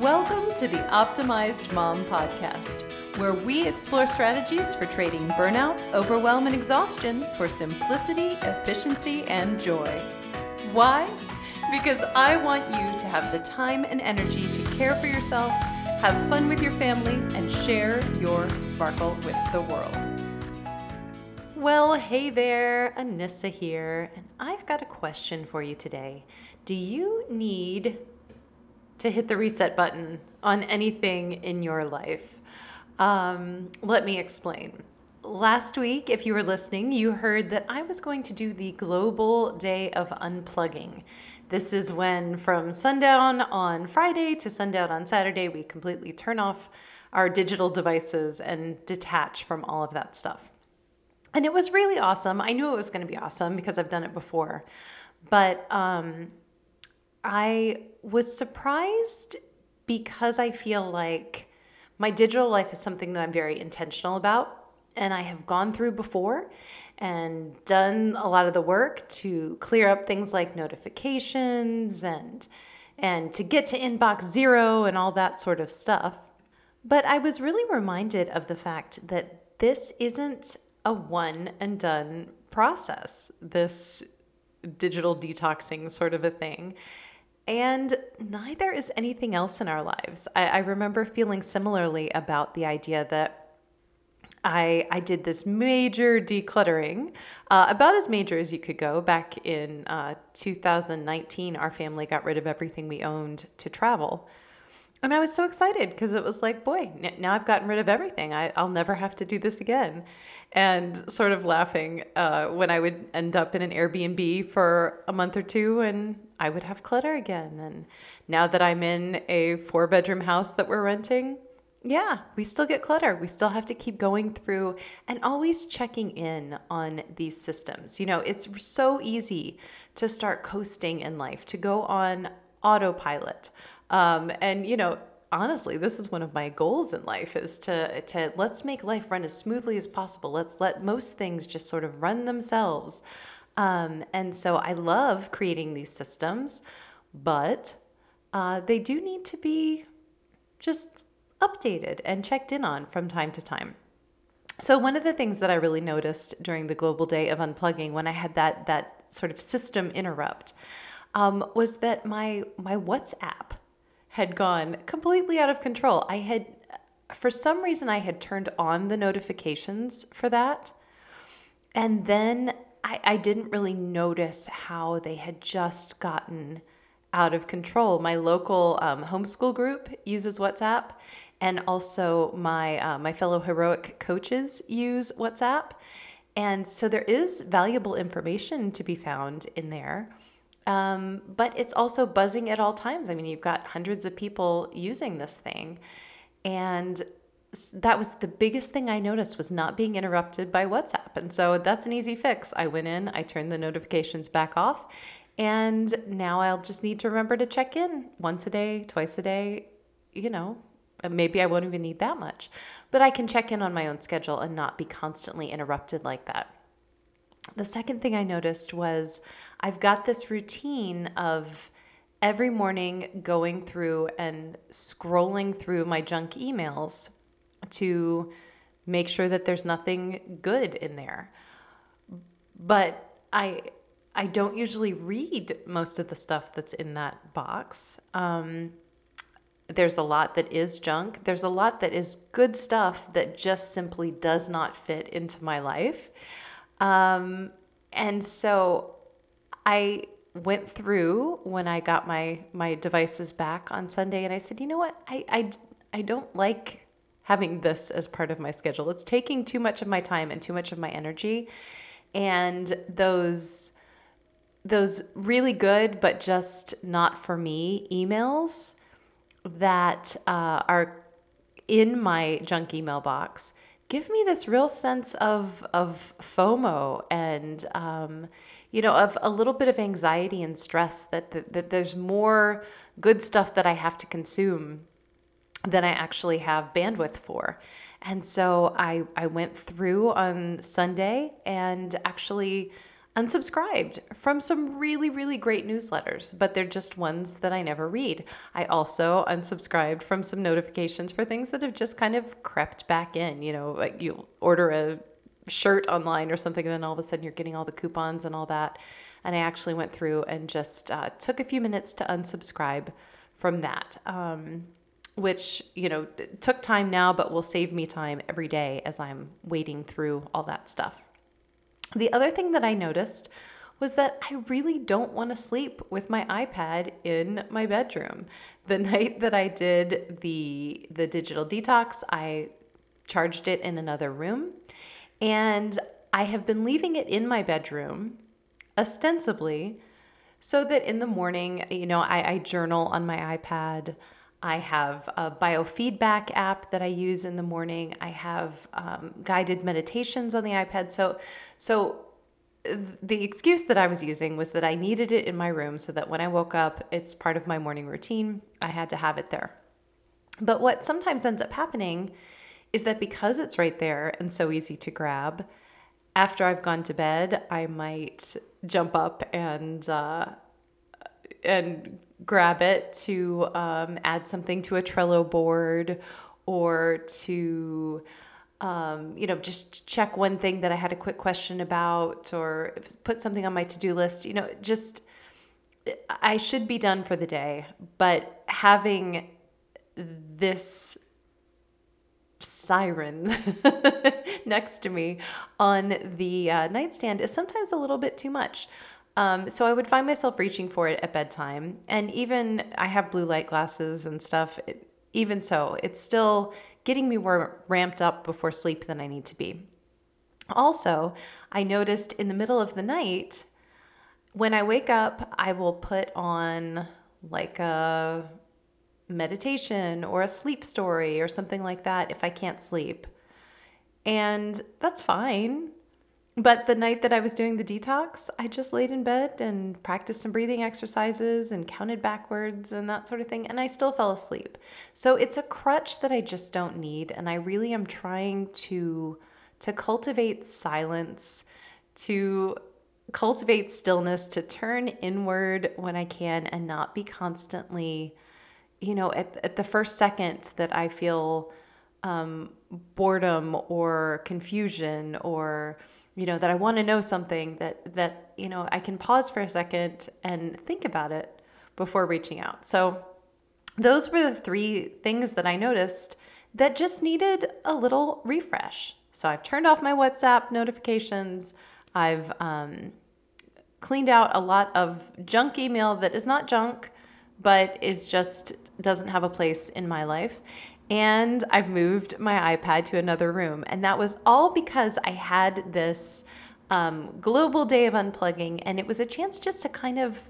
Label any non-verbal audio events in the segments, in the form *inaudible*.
Welcome to the Optimized Mom Podcast, where we explore strategies for trading burnout, overwhelm, and exhaustion for simplicity, efficiency, and joy. Why? Because I want you to have the time and energy to care for yourself, have fun with your family, and share your sparkle with the world. Well, hey there, Anissa here, and I've got a question for you today. Do you need to hit the reset button on anything in your life. Um, let me explain. Last week, if you were listening, you heard that I was going to do the Global Day of Unplugging. This is when, from sundown on Friday to sundown on Saturday, we completely turn off our digital devices and detach from all of that stuff. And it was really awesome. I knew it was going to be awesome because I've done it before. But um, I was surprised because I feel like my digital life is something that I'm very intentional about and I have gone through before and done a lot of the work to clear up things like notifications and and to get to inbox zero and all that sort of stuff. But I was really reminded of the fact that this isn't a one and done process. This digital detoxing sort of a thing. And neither is anything else in our lives. I, I remember feeling similarly about the idea that I, I did this major decluttering, uh, about as major as you could go. Back in uh, 2019, our family got rid of everything we owned to travel. And I was so excited because it was like, boy, now I've gotten rid of everything. I, I'll never have to do this again. And sort of laughing uh, when I would end up in an Airbnb for a month or two and I would have clutter again. And now that I'm in a four bedroom house that we're renting, yeah, we still get clutter. We still have to keep going through and always checking in on these systems. You know, it's so easy to start coasting in life, to go on autopilot. Um, and, you know, honestly, this is one of my goals in life is to, to let's make life run as smoothly as possible. Let's let most things just sort of run themselves. Um, and so I love creating these systems, but uh, they do need to be just updated and checked in on from time to time. So one of the things that I really noticed during the global day of unplugging when I had that that sort of system interrupt um, was that my my WhatsApp had gone completely out of control. I had for some reason I had turned on the notifications for that. And then I, I didn't really notice how they had just gotten out of control. My local um, homeschool group uses WhatsApp, and also my uh, my fellow heroic coaches use WhatsApp, and so there is valuable information to be found in there. Um, but it's also buzzing at all times. I mean, you've got hundreds of people using this thing, and that was the biggest thing I noticed was not being interrupted by WhatsApp. And so that's an easy fix. I went in, I turned the notifications back off, and now I'll just need to remember to check in once a day, twice a day, you know. Maybe I won't even need that much, but I can check in on my own schedule and not be constantly interrupted like that. The second thing I noticed was I've got this routine of every morning going through and scrolling through my junk emails to make sure that there's nothing good in there. But I I don't usually read most of the stuff that's in that box. Um, there's a lot that is junk. There's a lot that is good stuff that just simply does not fit into my life. Um, and so I went through when I got my my devices back on Sunday and I said, "You know what? I I I don't like having this as part of my schedule. It's taking too much of my time and too much of my energy. And those those really good but just not for me emails that uh, are in my junk email box give me this real sense of of FOMO and um, you know of a little bit of anxiety and stress that, that that there's more good stuff that I have to consume than I actually have bandwidth for. And so I, I went through on Sunday and actually unsubscribed from some really, really great newsletters, but they're just ones that I never read. I also unsubscribed from some notifications for things that have just kind of crept back in. You know, like you order a shirt online or something, and then all of a sudden you're getting all the coupons and all that. And I actually went through and just uh, took a few minutes to unsubscribe from that. Um, which you know took time now but will save me time every day as i'm wading through all that stuff the other thing that I noticed was that I really don't want to sleep with my iPad in my bedroom. The *laughs* night that I did the the digital detox, I charged it in another room and I have been leaving it in my bedroom ostensibly so that in the morning, you know, I, I journal on my iPad. I have a biofeedback app that I use in the morning. I have um, guided meditations on the iPad. So, so the excuse that I was using was that I needed it in my room so that when I woke up, it's part of my morning routine. I had to have it there. But what sometimes ends up happening is that because it's right there and so easy to grab, after I've gone to bed, I might jump up and uh, and grab it to um, add something to a Trello board or to um, you know just check one thing that I had a quick question about or put something on my to-do list you know just I should be done for the day but having this siren *laughs* next to me on the uh, nightstand is sometimes a little bit too much um, so I would find myself reaching for it at bedtime. And even I have blue light glasses and stuff. It, even so, it's still getting me more ramped up before sleep than I need to be. Also, I noticed in the middle of the night, when I wake up, I will put on like a meditation or a sleep story or something like that if I can't sleep. And that's fine. But the night that I was doing the detox, I just laid in bed and practiced some breathing exercises and counted backwards and that sort of thing. And I still fell asleep. So it's a crutch that I just don't need. And I really am trying to, to cultivate silence, to cultivate stillness, to turn inward when I can and not be constantly, you know, at, at the first second that I feel um, boredom or confusion or you know that i want to know something that that you know i can pause for a second and think about it before reaching out. So those were the three things that i noticed that just needed a little refresh. So i've turned off my whatsapp notifications. I've um, cleaned out a lot of junk email that is not junk but is just doesn't have a place in my life and I've moved my iPad to another room. And that was all because I had this um, global day of unplugging, and it was a chance just to kind of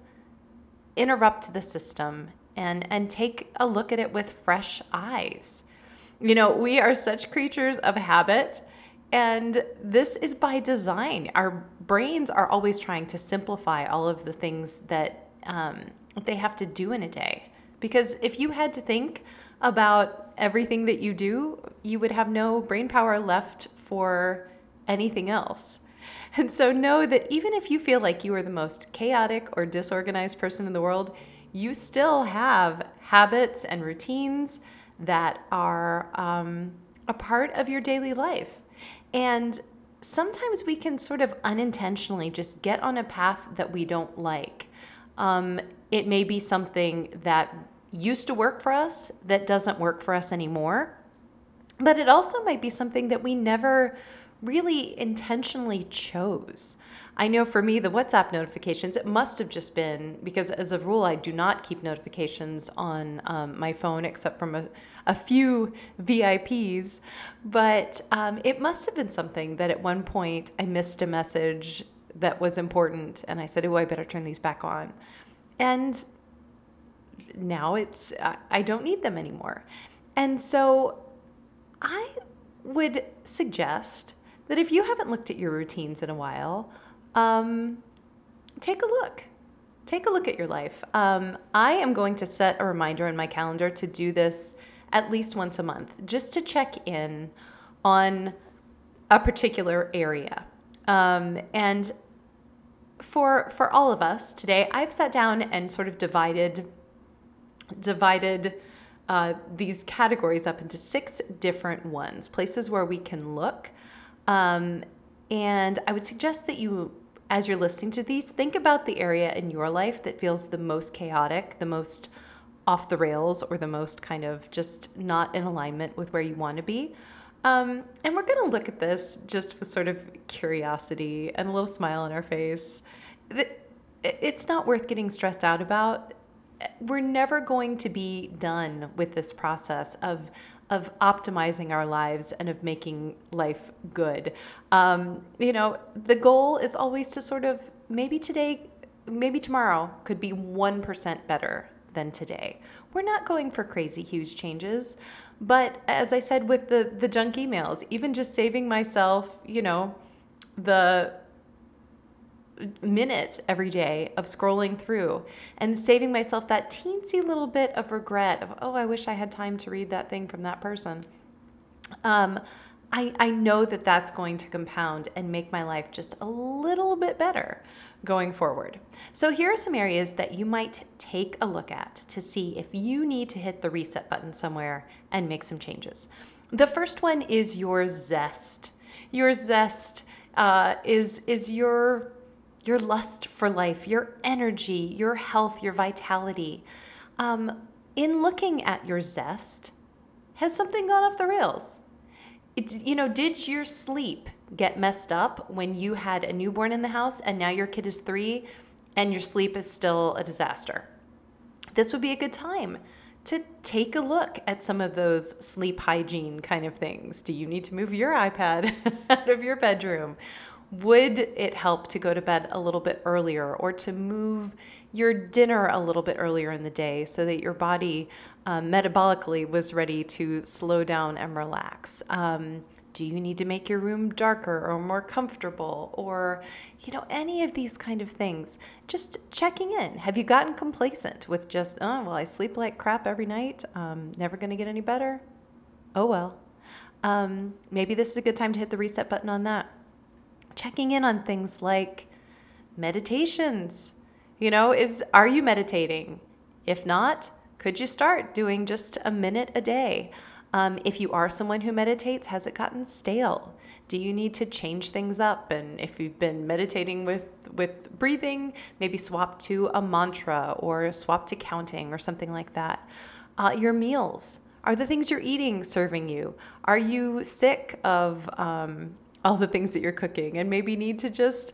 interrupt the system and, and take a look at it with fresh eyes. You know, we are such creatures of habit, and this is by design. Our brains are always trying to simplify all of the things that um, they have to do in a day. Because if you had to think about everything that you do, you would have no brain power left for anything else. And so know that even if you feel like you are the most chaotic or disorganized person in the world, you still have habits and routines that are um, a part of your daily life. And sometimes we can sort of unintentionally just get on a path that we don't like. Um, it may be something that used to work for us that doesn't work for us anymore. But it also might be something that we never really intentionally chose. I know for me, the WhatsApp notifications, it must have just been because, as a rule, I do not keep notifications on um, my phone except from a, a few VIPs. But um, it must have been something that at one point I missed a message that was important and I said, Oh, I better turn these back on. And now it's I don't need them anymore. And so I would suggest that if you haven't looked at your routines in a while, um, take a look. Take a look at your life. Um, I am going to set a reminder in my calendar to do this at least once a month, just to check in on a particular area. Um, and for for all of us today, I've sat down and sort of divided divided uh, these categories up into six different ones, places where we can look. Um, and I would suggest that you, as you're listening to these, think about the area in your life that feels the most chaotic, the most off the rails, or the most kind of just not in alignment with where you want to be. Um, and we're going to look at this just with sort of curiosity and a little smile on our face. It's not worth getting stressed out about we're never going to be done with this process of of optimizing our lives and of making life good. Um, you know, the goal is always to sort of maybe today, maybe tomorrow could be 1% better than today. We're not going for crazy huge changes, but as I said with the the junk emails, even just saving myself, you know, the minute every day of scrolling through and saving myself that teensy little bit of regret of, oh, I wish I had time to read that thing from that person. Um, I, I know that that's going to compound and make my life just a little bit better going forward. So, here are some areas that you might take a look at to see if you need to hit the reset button somewhere and make some changes. The first one is your zest. Your zest uh, is, is your your lust for life, your energy, your health, your vitality. Um, in looking at your zest, has something gone off the rails? It, you know, did your sleep get messed up when you had a newborn in the house and now your kid is three and your sleep is still a disaster? This would be a good time to take a look at some of those sleep hygiene kind of things. Do you need to move your iPad *laughs* out of your bedroom? Would it help to go to bed a little bit earlier or to move your dinner a little bit earlier in the day so that your body um, metabolically was ready to slow down and relax? Um, do you need to make your room darker or more comfortable or you know any of these kind of things? Just checking in. Have you gotten complacent with just oh well i sleep like crap every night. Um, never going to get any better. Oh well. Um, maybe this is a good time to hit the reset button on that checking in on things like meditations. You know, is are you meditating? If not, could you start doing just a minute a day? Um, if you are someone who meditates, has it gotten stale? Do you need to change things up? And if you've been meditating with with breathing, maybe swap to a mantra or swap to counting or something like that. Uh, your meals are the things you're eating serving you. Are you sick of um, all the things that you're cooking and maybe need to just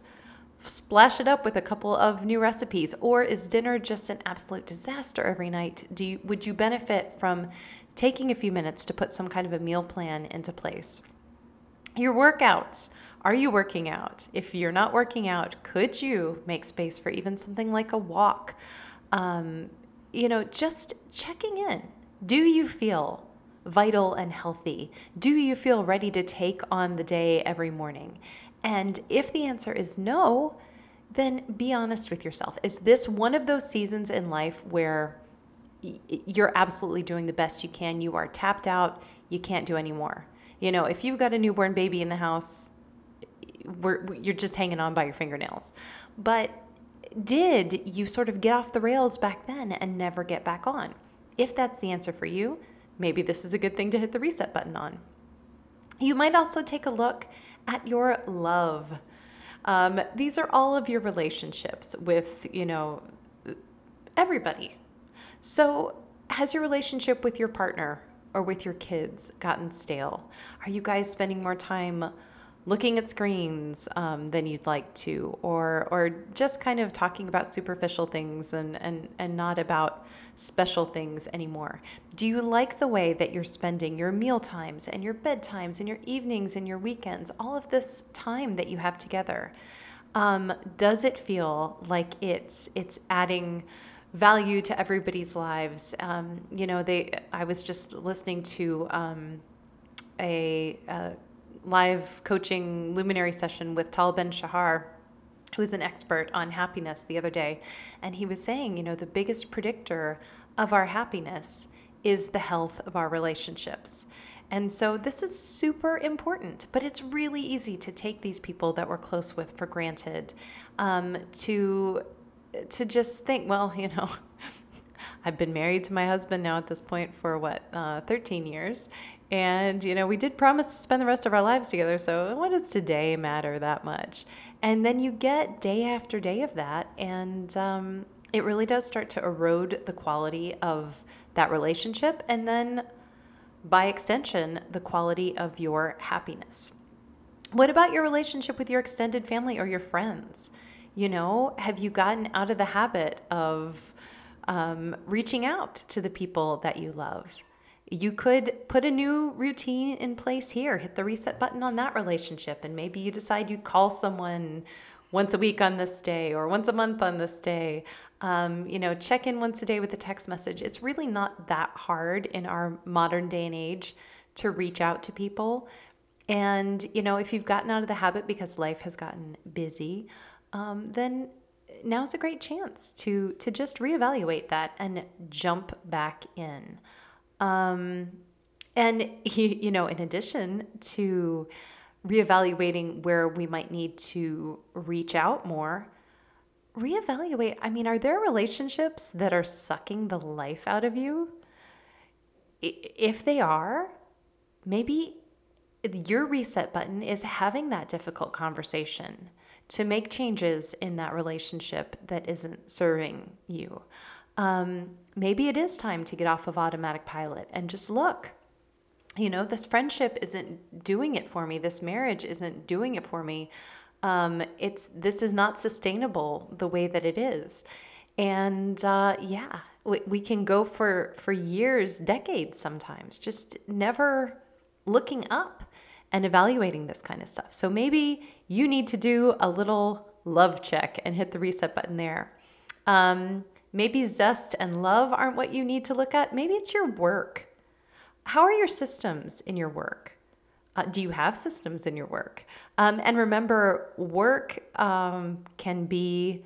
splash it up with a couple of new recipes. Or is dinner just an absolute disaster every night? Do you would you benefit from taking a few minutes to put some kind of a meal plan into place? Your workouts are you working out? If you're not working out could you make space for even something like a walk? Um, you know just checking in. Do you feel vital and healthy? Do you feel ready to take on the day every morning? And if the answer is no, then be honest with yourself. Is this one of those seasons in life where you're absolutely doing the best you can? You are tapped out, you can't do any more. You know, if you've got a newborn baby in the house, you're just hanging on by your fingernails. But did you sort of get off the rails back then and never get back on? If that's the answer for you, maybe this is a good thing to hit the reset button on. You might also take a look at your love. Um, these are all of your relationships with, you know, everybody. So, has your relationship with your partner or with your kids gotten stale? Are you guys spending more time looking at screens um, than you'd like to, or or just kind of talking about superficial things and and and not about special things anymore? Do you like the way that you're spending your meal times and your bedtimes and your evenings and your weekends, all of this time that you have together? Um, does it feel like it's it's adding value to everybody's lives? Um, you know, they. I was just listening to um, a, a live coaching luminary session with Tal Ben Shahar, who's an expert on happiness the other day. And he was saying, you know, the biggest predictor of our happiness is the health of our relationships. And so this is super important, but it's really easy to take these people that we're close with for granted, um, to to just think, well, you know, *laughs* I've been married to my husband now at this point for what, uh, 13 years. And, you know, we did promise to spend the rest of our lives together. So what does today matter that much? And then you get day after day of that. And um, it really does start to erode the quality of that relationship. And then by extension, the quality of your happiness. What about your relationship with your extended family or your friends? You know, have you gotten out of the habit of um, reaching out to the people that you love? You could put a new routine in place here, hit the reset button on that relationship, and maybe you decide you call someone once a week on this day or once a month on this day. Um, you know, check in once a day with a text message. It's really not that hard in our modern day and age to reach out to people. And, you know, if you've gotten out of the habit because life has gotten busy, um, then now's a great chance to to just reevaluate that and jump back in. Um, and you know, in addition to reevaluating where we might need to reach out more, reevaluate. I mean, are there relationships that are sucking the life out of you? If they are, maybe your reset button is having that difficult conversation to make changes in that relationship that isn't serving you. Um, maybe it is time to get off of automatic pilot and just look. You know, this friendship isn't doing it for me. This marriage isn't doing it for me. Um, it's this is not sustainable the way that it is, and uh, yeah, we, we can go for for years, decades sometimes, just never looking up and evaluating this kind of stuff. So maybe you need to do a little love check and hit the reset button there. Um, maybe zest and love aren't what you need to look at. Maybe it's your work. How are your systems in your work? Uh, do you have systems in your work? Um, and remember, work um, can be,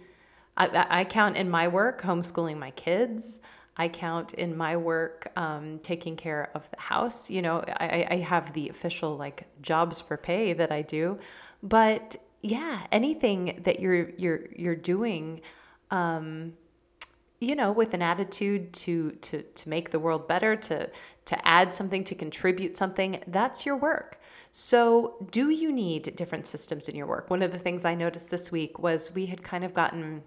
I, I, count in my work homeschooling my kids. I count in my work um, taking care of the house. You know, I, I have the official like jobs for pay that I do, but yeah, anything that you're you're you're doing, um, you know, with an attitude to to to make the world better, to to add something, to contribute something, that's your work. So, do you need different systems in your work? One of the things I noticed this week was we had kind of gotten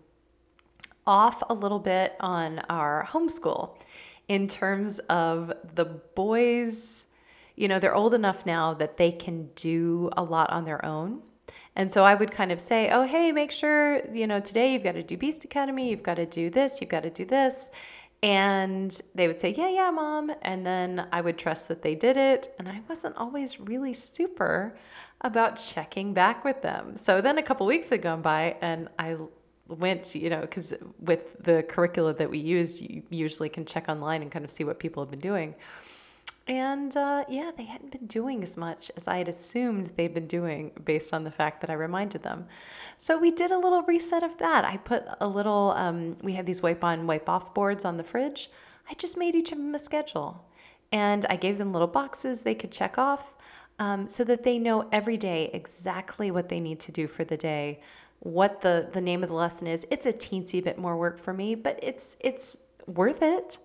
off a little bit on our homeschool in terms of the boys, you know, they're old enough now that they can do a lot on their own. And so I would kind of say, oh, hey, make sure, you know, today you've got to do Beast Academy, you've got to do this, you've got to do this. And they would say, yeah, yeah, mom. And then I would trust that they did it. And I wasn't always really super about checking back with them. So then a couple weeks had gone by and I went, you know, because with the curricula that we use, you usually can check online and kind of see what people have been doing. And uh, yeah, they hadn't been doing as much as I had assumed they'd been doing based on the fact that I reminded them. So we did a little reset of that. I put a little, um, we had these wipe on, wipe off boards on the fridge. I just made each of them a schedule. And I gave them little boxes they could check off um, so that they know every day exactly what they need to do for the day what the the name of the lesson is. It's a teensy bit more work for me, but it's it's worth it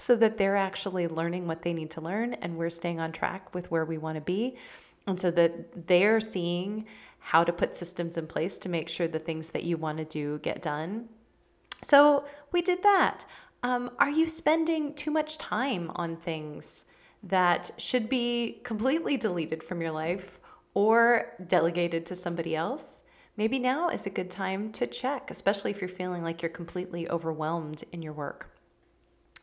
so that they're actually learning what they need to learn and we're staying on track with where we want to be. And so that they're seeing how to put systems in place to make sure the things that you want to do get done. So we did that. Um, are you spending too much time on things that should be completely deleted from your life or delegated to somebody else? maybe now is a good time to check, especially if you're feeling like you're completely overwhelmed in your work.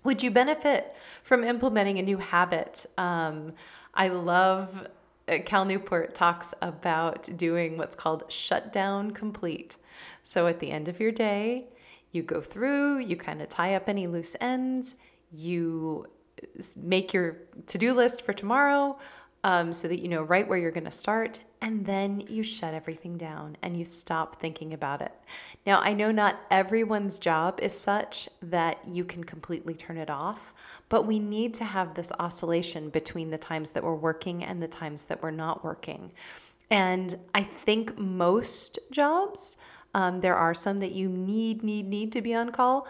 Would you benefit from implementing a new habit? Um, I love uh, Cal Newport talks about doing what's called shutdown complete. So at the end of your day, you go through, you kind of tie up any loose ends, you make your to do list for tomorrow, um, so that you know right where you're going to start. And then you shut everything down and you stop thinking about it. Now, I know not everyone's job is such that you can completely turn it off, but we need to have this oscillation between the times that we're working and the times that we're not working. And I think most jobs, um, there are some that you need, need, need to be on call.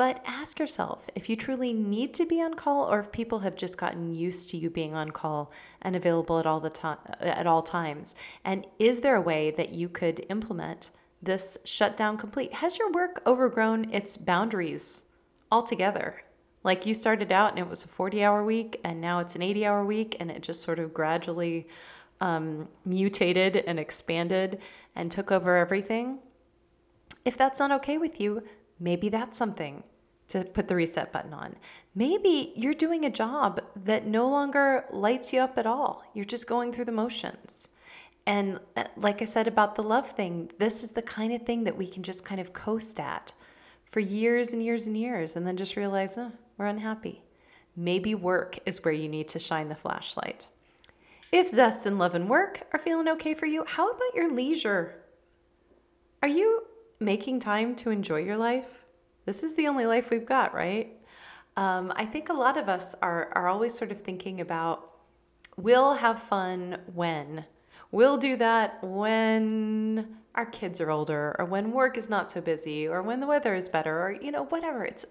But ask yourself if you truly need to be on call or if people have just gotten used to you being on call and available at all the time at all times. And is there a way that you could implement this shutdown complete? Has your work overgrown its boundaries altogether? Like you started out and it was a 40 hour week and now it's an 80 hour week and it just sort of gradually um, mutated and expanded and took over everything. If that's not okay with you, maybe that's something to put the reset button on. Maybe you're doing a job that no longer lights you up at all. You're just going through the motions. And uh, like I said about the love thing, this is the kind of thing that we can just kind of coast at for years and years and years and then just realize, oh, we're unhappy. Maybe work is where you need to shine the flashlight. If zest and love and work are feeling okay for you, how about your leisure? Are you making time to enjoy your life? This is the only life we've got, right? Um, I think a lot of us are, are always sort of thinking about we'll have fun when. We'll do that when our kids are older or when work is not so busy or when the weather is better or you know whatever it's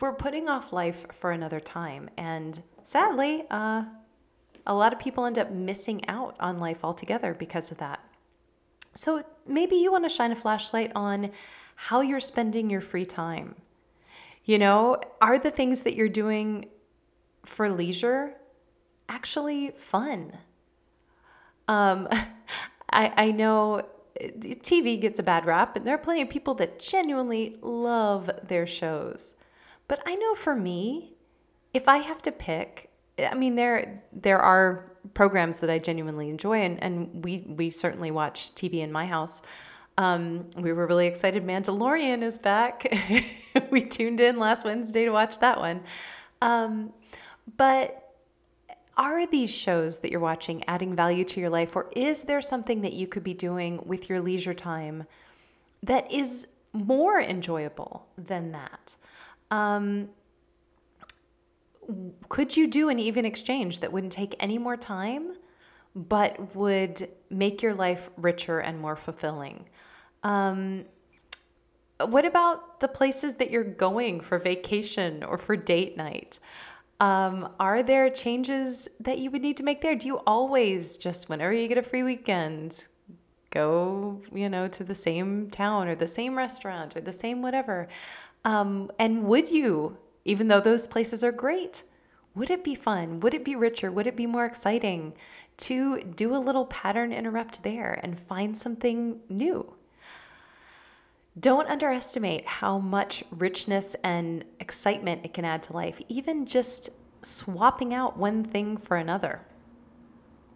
we're putting off life for another time and sadly uh, a lot of people end up missing out on life altogether because of that. So maybe you want to shine a flashlight on how you're spending your free time. You know, are the things that you're doing for leisure actually fun? Um, *laughs* I, I know TV gets a bad rap, and there are plenty of people that genuinely love their shows. But I know for me, if I have to pick, I mean, there there are programs that I genuinely enjoy, and, and we we certainly watch TV in my house. Um, we were really excited. Mandalorian is back. *laughs* we tuned in last Wednesday to watch that one. Um, but are these shows that you're watching adding value to your life, or is there something that you could be doing with your leisure time that is more enjoyable than that? Um, could you do an even exchange that wouldn't take any more time but would make your life richer and more fulfilling? Um, what about the places that you're going for vacation or for date night? Um, are there changes that you would need to make there? Do you always just, whenever you get a free weekend, go, you know, to the same town or the same restaurant or the same whatever? Um, and would you even though those places are great. Would it be fun? Would it be richer? Would it be more exciting to do a little pattern interrupt there and find something new? Don't underestimate how much richness and excitement it can add to life, even just swapping out one thing for another.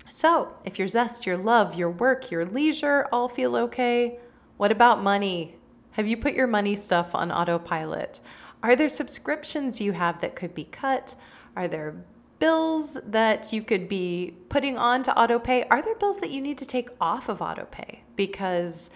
So, if your zest, your love, your work, your leisure all feel okay, what about money? Have you put your money stuff on autopilot? Are there subscriptions you have that could be cut? Are there bills that you could be putting on to autopay? Are there bills that you need to take off of autopay because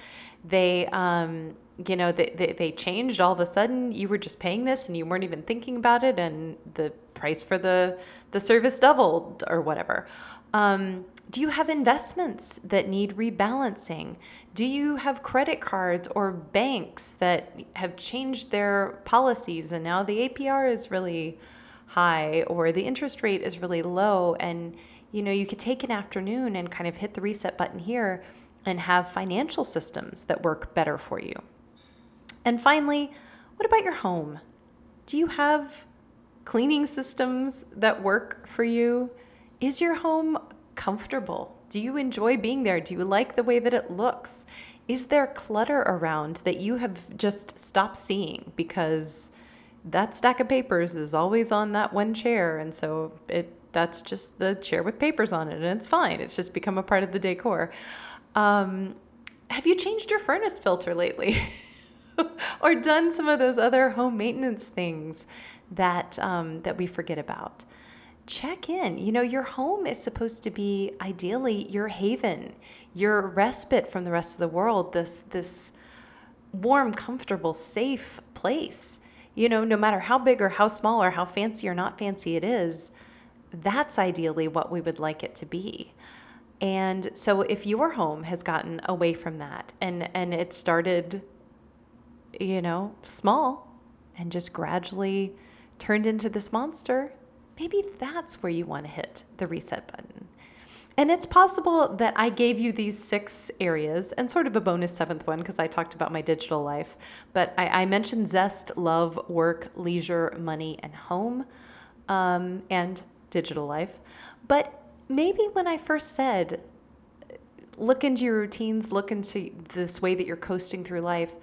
they, um, you know, they, they, they changed all of a sudden? You were just paying this and you weren't even thinking about it, and the price for the the service doubled or whatever. Um, do you have investments that need rebalancing? Do you have credit cards or banks that have changed their policies and now the APR is really high or the interest rate is really low and you know you could take an afternoon and kind of hit the reset button here and have financial systems that work better for you. And finally, what about your home? Do you have cleaning systems that work for you? Is your home comfortable? Do you enjoy being there? Do you like the way that it looks? Is there clutter around that you have just stopped seeing because that stack of papers is always on that one chair and so it that's just the chair with papers on it and it's fine. It's just become a part of the decor. Um, have you changed your furnace filter lately? *laughs* or done some of those other home maintenance things that um, that we forget about? Check in. You know, your home is supposed to be ideally your haven, your respite from the rest of the world, this this warm, comfortable, safe place. You know, no matter how big or how small or how fancy or not fancy it is, that's ideally what we would like it to be. And so if your home has gotten away from that and and it started you know, small and just gradually turned into this monster, maybe that's where you want to hit the reset button. And it's possible that I gave you these six areas and sort of a bonus seventh one because I talked about my digital life. But I, I mentioned zest, love, work, leisure, money, and home, um, and digital life. But maybe when I first said, look into your routines, look into this way that you're coasting through life,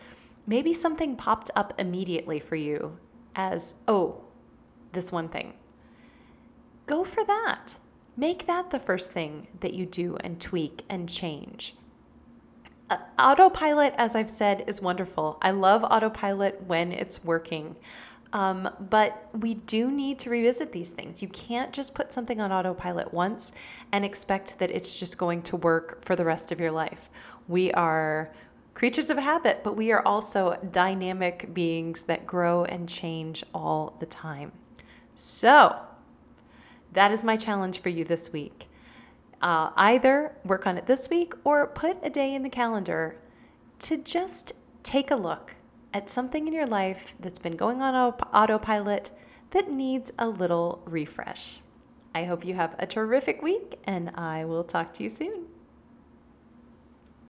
maybe something popped up immediately for you as, oh, this one thing. Go for that. Make that the first thing that you do and tweak and change. Uh, autopilot, as I've said, is wonderful. I love autopilot when it's working. Um, but we do need to revisit these things. You can't just put something on autopilot once and expect that it's just going to work for the rest of your life. We are creatures of habit, but we are also dynamic beings that grow and change all the time. So, that is my challenge for you this week. Uh, either work on it this week or put a day in the calendar to just take a look at something in your life that's been going on autopilot that needs a little refresh. I hope you have a terrific week, and I will talk to you soon.